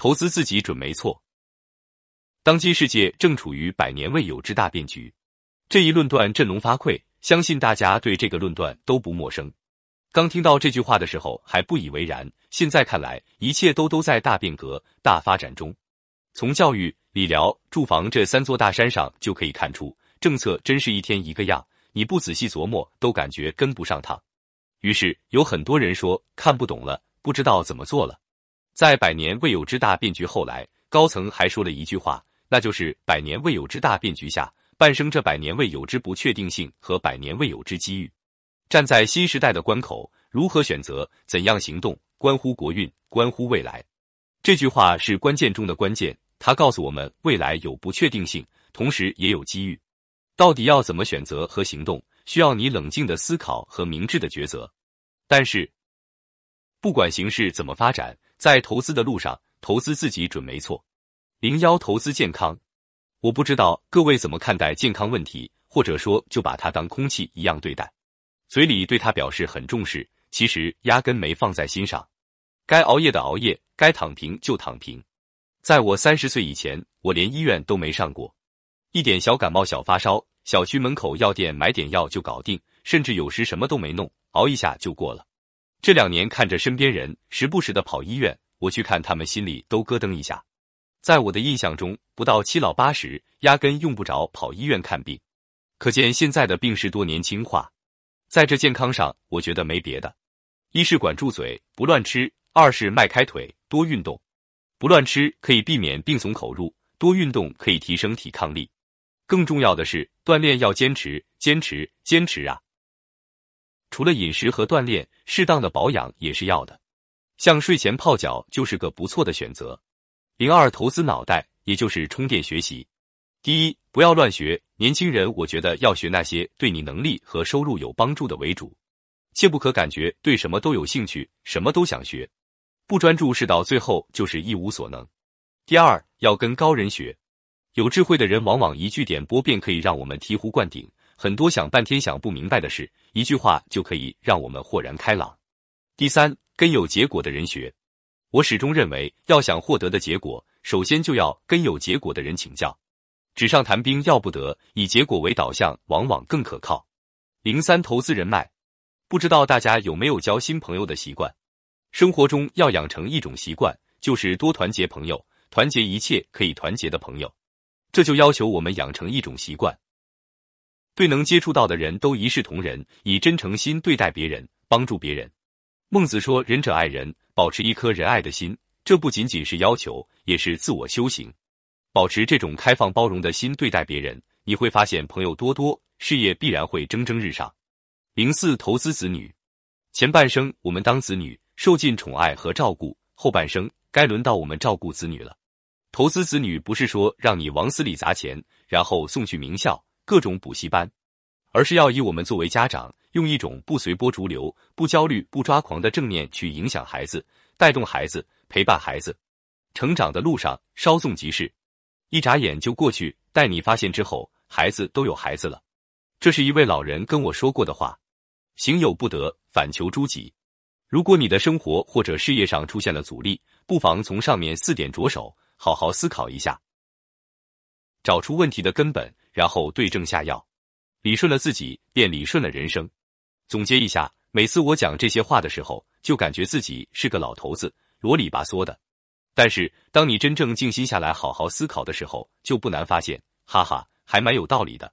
投资自己准没错。当今世界正处于百年未有之大变局，这一论断振聋发聩，相信大家对这个论断都不陌生。刚听到这句话的时候还不以为然，现在看来，一切都都在大变革、大发展中。从教育、理疗、住房这三座大山上就可以看出，政策真是一天一个样，你不仔细琢磨，都感觉跟不上趟。于是有很多人说看不懂了，不知道怎么做了。在百年未有之大变局后来，高层还说了一句话。那就是百年未有之大变局下，伴生这百年未有之不确定性和百年未有之机遇。站在新时代的关口，如何选择、怎样行动，关乎国运，关乎未来。这句话是关键中的关键，它告诉我们未来有不确定性，同时也有机遇。到底要怎么选择和行动，需要你冷静的思考和明智的抉择。但是，不管形势怎么发展，在投资的路上，投资自己准没错。零幺投资健康，我不知道各位怎么看待健康问题，或者说就把它当空气一样对待，嘴里对它表示很重视，其实压根没放在心上。该熬夜的熬夜，该躺平就躺平。在我三十岁以前，我连医院都没上过，一点小感冒、小发烧，小区门口药店买点药就搞定，甚至有时什么都没弄，熬一下就过了。这两年看着身边人时不时的跑医院，我去看他们，心里都咯噔一下。在我的印象中，不到七老八十，压根用不着跑医院看病。可见现在的病是多年轻化。在这健康上，我觉得没别的，一是管住嘴，不乱吃；二是迈开腿，多运动。不乱吃可以避免病从口入，多运动可以提升抵抗力。更重要的是，锻炼要坚持，坚持，坚持啊！除了饮食和锻炼，适当的保养也是要的，像睡前泡脚就是个不错的选择。零二投资脑袋，也就是充电学习。第一，不要乱学。年轻人，我觉得要学那些对你能力和收入有帮助的为主，切不可感觉对什么都有兴趣，什么都想学，不专注是到最后就是一无所能。第二，要跟高人学。有智慧的人往往一句点拨便可以让我们醍醐灌顶，很多想半天想不明白的事，一句话就可以让我们豁然开朗。第三，跟有结果的人学。我始终认为，要想获得的结果，首先就要跟有结果的人请教。纸上谈兵要不得，以结果为导向，往往更可靠。零三投资人脉，不知道大家有没有交新朋友的习惯？生活中要养成一种习惯，就是多团结朋友，团结一切可以团结的朋友。这就要求我们养成一种习惯，对能接触到的人都一视同仁，以真诚心对待别人，帮助别人。孟子说：“仁者爱人。”保持一颗仁爱的心，这不仅仅是要求，也是自我修行。保持这种开放包容的心对待别人，你会发现朋友多多，事业必然会蒸蒸日上。零四投资子女，前半生我们当子女受尽宠爱和照顾，后半生该轮到我们照顾子女了。投资子女不是说让你往死里砸钱，然后送去名校、各种补习班，而是要以我们作为家长。用一种不随波逐流、不焦虑、不抓狂的正念去影响孩子，带动孩子，陪伴孩子，成长的路上稍纵即逝，一眨眼就过去。待你发现之后，孩子都有孩子了。这是一位老人跟我说过的话。行有不得，反求诸己。如果你的生活或者事业上出现了阻力，不妨从上面四点着手，好好思考一下，找出问题的根本，然后对症下药，理顺了自己，便理顺了人生。总结一下，每次我讲这些话的时候，就感觉自己是个老头子，啰里吧嗦的。但是，当你真正静心下来，好好思考的时候，就不难发现，哈哈，还蛮有道理的。